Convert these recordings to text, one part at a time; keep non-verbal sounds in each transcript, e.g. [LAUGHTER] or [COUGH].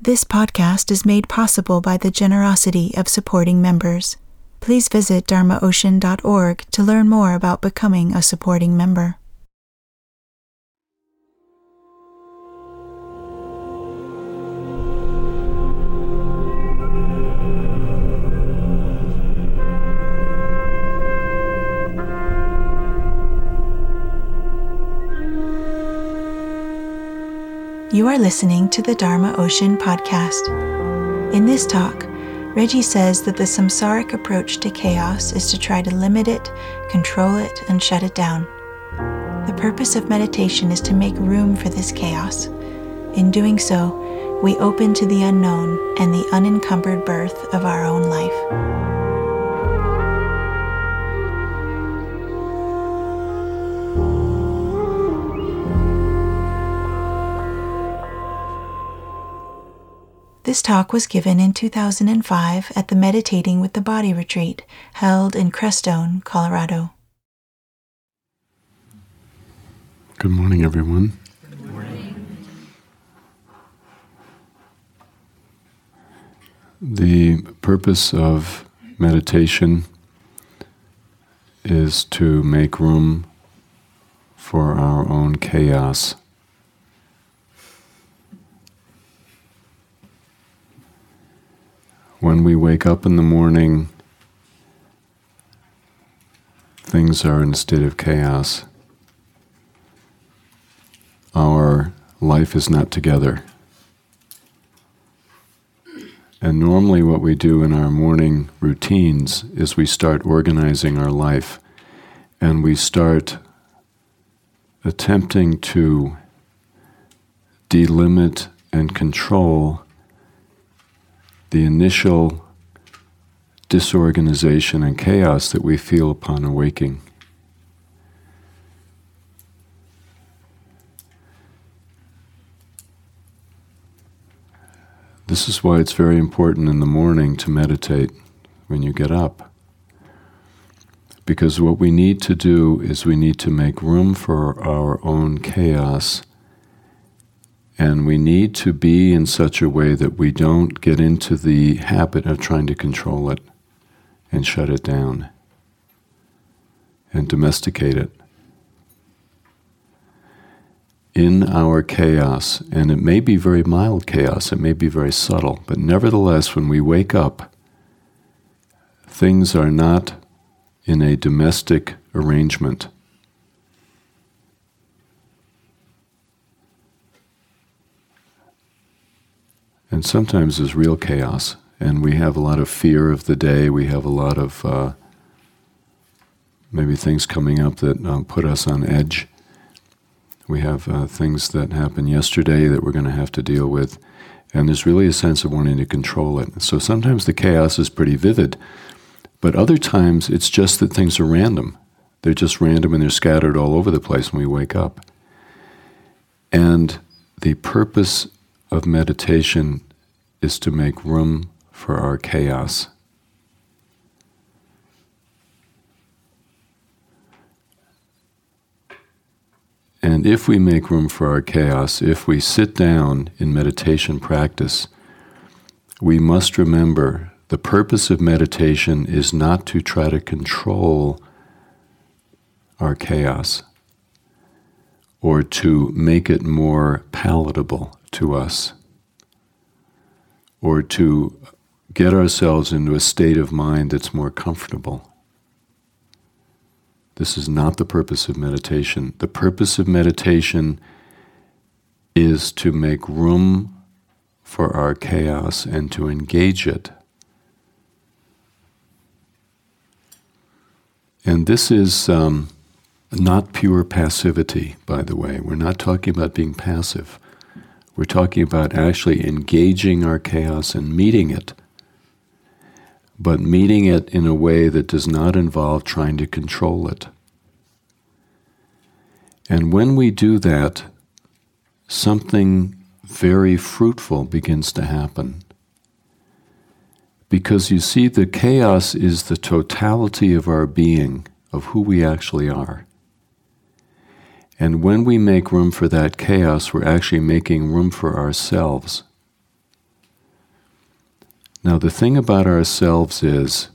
This podcast is made possible by the generosity of supporting members. Please visit dharmaocean.org to learn more about becoming a supporting member. You are listening to the Dharma Ocean podcast. In this talk, Reggie says that the samsaric approach to chaos is to try to limit it, control it, and shut it down. The purpose of meditation is to make room for this chaos. In doing so, we open to the unknown and the unencumbered birth of our own life. This talk was given in 2005 at the Meditating with the Body retreat held in Crestone, Colorado. Good morning, everyone. Good morning. The purpose of meditation is to make room for our own chaos. When we wake up in the morning, things are in a state of chaos. Our life is not together. And normally, what we do in our morning routines is we start organizing our life and we start attempting to delimit and control the initial disorganization and chaos that we feel upon awaking. This is why it's very important in the morning to meditate when you get up. Because what we need to do is we need to make room for our own chaos and we need to be in such a way that we don't get into the habit of trying to control it and shut it down and domesticate it. In our chaos, and it may be very mild chaos, it may be very subtle, but nevertheless, when we wake up, things are not in a domestic arrangement. And sometimes there's real chaos, and we have a lot of fear of the day. We have a lot of uh, maybe things coming up that um, put us on edge. We have uh, things that happened yesterday that we're going to have to deal with, and there's really a sense of wanting to control it. So sometimes the chaos is pretty vivid, but other times it's just that things are random. They're just random and they're scattered all over the place when we wake up. And the purpose of meditation is to make room for our chaos. And if we make room for our chaos, if we sit down in meditation practice, we must remember the purpose of meditation is not to try to control our chaos or to make it more palatable to us or to get ourselves into a state of mind that's more comfortable. This is not the purpose of meditation. The purpose of meditation is to make room for our chaos and to engage it. And this is um, not pure passivity, by the way. We're not talking about being passive. We're talking about actually engaging our chaos and meeting it, but meeting it in a way that does not involve trying to control it. And when we do that, something very fruitful begins to happen. Because you see, the chaos is the totality of our being, of who we actually are. And when we make room for that chaos, we're actually making room for ourselves. Now, the thing about ourselves is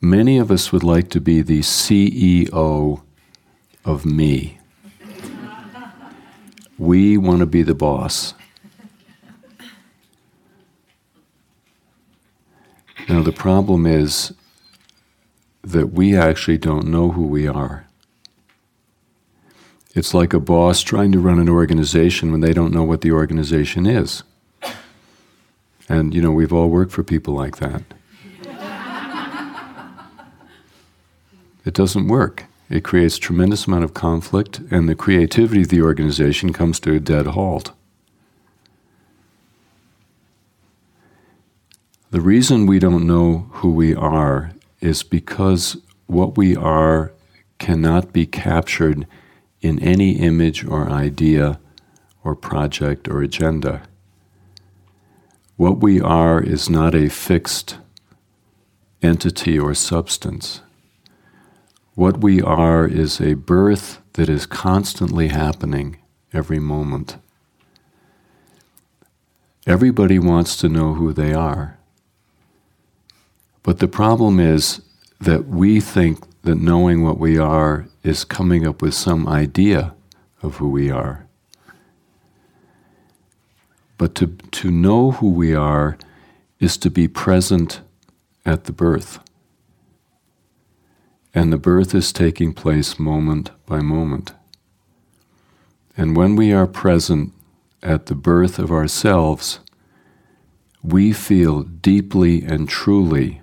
many of us would like to be the CEO of me. We want to be the boss. Now, the problem is that we actually don't know who we are. It's like a boss trying to run an organization when they don't know what the organization is. And, you know, we've all worked for people like that. it doesn't work. It creates tremendous amount of conflict, and the creativity of the organization comes to a dead halt. The reason we don't know who we are is because what we are cannot be captured in any image or idea or project or agenda. What we are is not a fixed entity or substance. What we are is a birth that is constantly happening every moment. Everybody wants to know who they are. But the problem is that we think that knowing what we are is coming up with some idea of who we are. But to, to know who we are is to be present at the birth. And the birth is taking place moment by moment. And when we are present at the birth of ourselves, we feel deeply and truly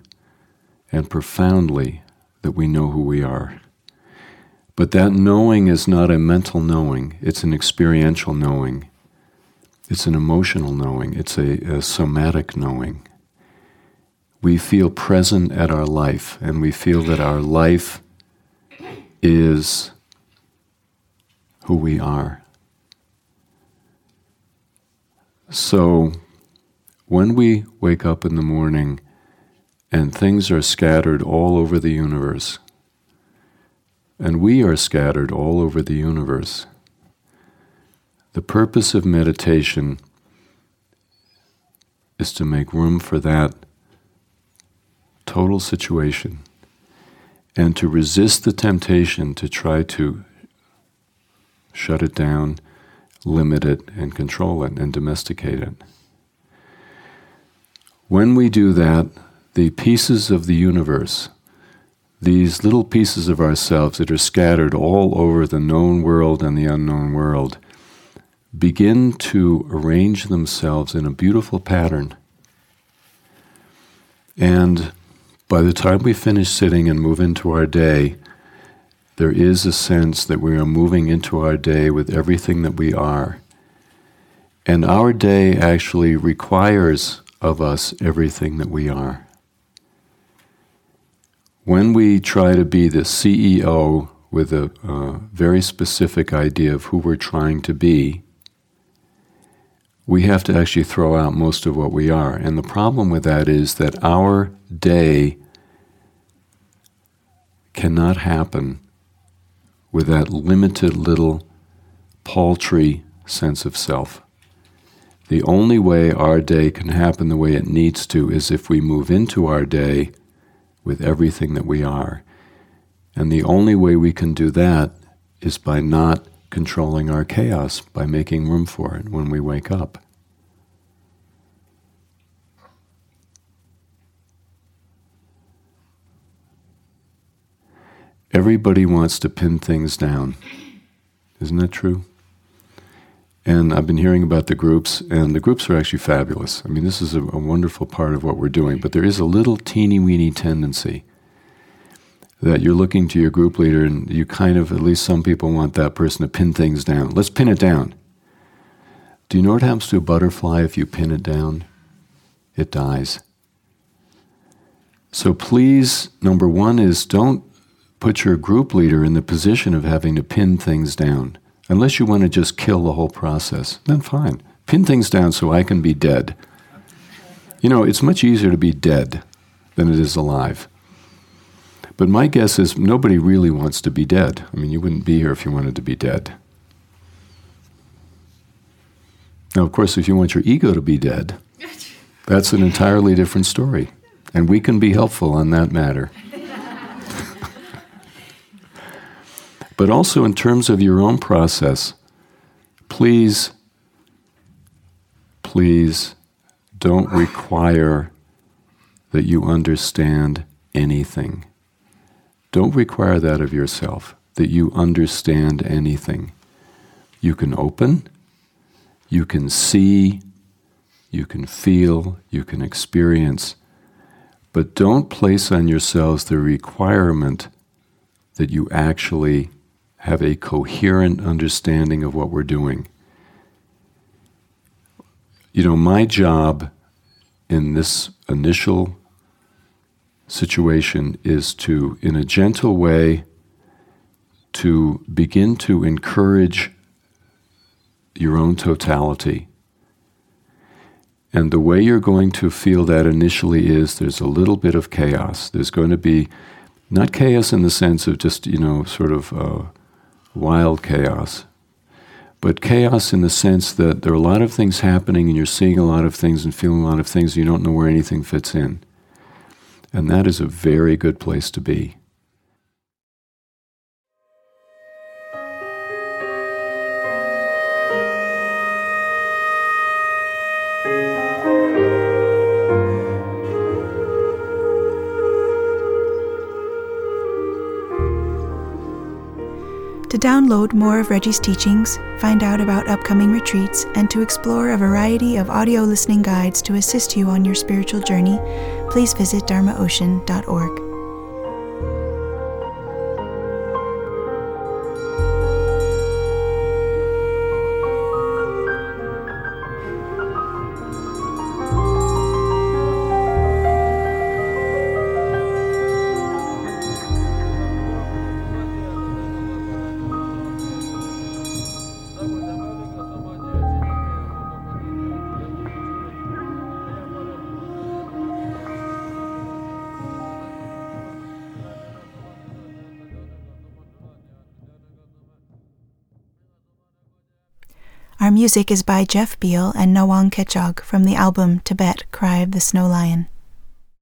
and profoundly that we know who we are. But that knowing is not a mental knowing, it's an experiential knowing. It's an emotional knowing, it's a, a somatic knowing. We feel present at our life, and we feel that our life is who we are. So, when we wake up in the morning, and things are scattered all over the universe. And we are scattered all over the universe. The purpose of meditation is to make room for that total situation and to resist the temptation to try to shut it down, limit it, and control it and domesticate it. When we do that, the pieces of the universe, these little pieces of ourselves that are scattered all over the known world and the unknown world, begin to arrange themselves in a beautiful pattern. And by the time we finish sitting and move into our day, there is a sense that we are moving into our day with everything that we are. And our day actually requires of us everything that we are. When we try to be the CEO with a uh, very specific idea of who we're trying to be, we have to actually throw out most of what we are. And the problem with that is that our day cannot happen with that limited little paltry sense of self. The only way our day can happen the way it needs to is if we move into our day with everything that we are. And the only way we can do that is by not controlling our chaos, by making room for it when we wake up. Everybody wants to pin things down. Isn't that true? And I've been hearing about the groups, and the groups are actually fabulous. I mean, this is a, a wonderful part of what we're doing, but there is a little teeny weeny tendency that you're looking to your group leader, and you kind of, at least some people want that person to pin things down. Let's pin it down. Do you know what happens to a butterfly if you pin it down? It dies. So please, number one is don't put your group leader in the position of having to pin things down. Unless you want to just kill the whole process, then fine. Pin things down so I can be dead. You know, it's much easier to be dead than it is alive. But my guess is nobody really wants to be dead. I mean, you wouldn't be here if you wanted to be dead. Now, of course, if you want your ego to be dead, [LAUGHS] That's an entirely different story. And we can be helpful on that matter. But also, in terms of your own process, please, please don't require that you understand anything. Don't require that of yourself, that you understand anything. You can open, you can see, you can feel, you can experience, but don't place on yourselves the requirement that you actually have a coherent understanding of what we're doing. You know, my job in this initial situation is to, in a gentle way, to begin to encourage your own totality. And the way you're going to feel that initially is there's a little bit of chaos. There's going to be not chaos in the sense of just, you know, sort of uh, wild chaos, but chaos in the sense that there are a lot of things happening and you're seeing a lot of things and feeling a lot of things, and you don't know where anything fits in. And that is a very good place to be. Download more of Reggie's teachings, find out about upcoming retreats, and to explore a variety of audio listening guides to assist you on your spiritual journey, please visit dharmaocean.org. music is by Jeff Beal and Nawang Khechog from the album Tibet Cry of the Snow Lion.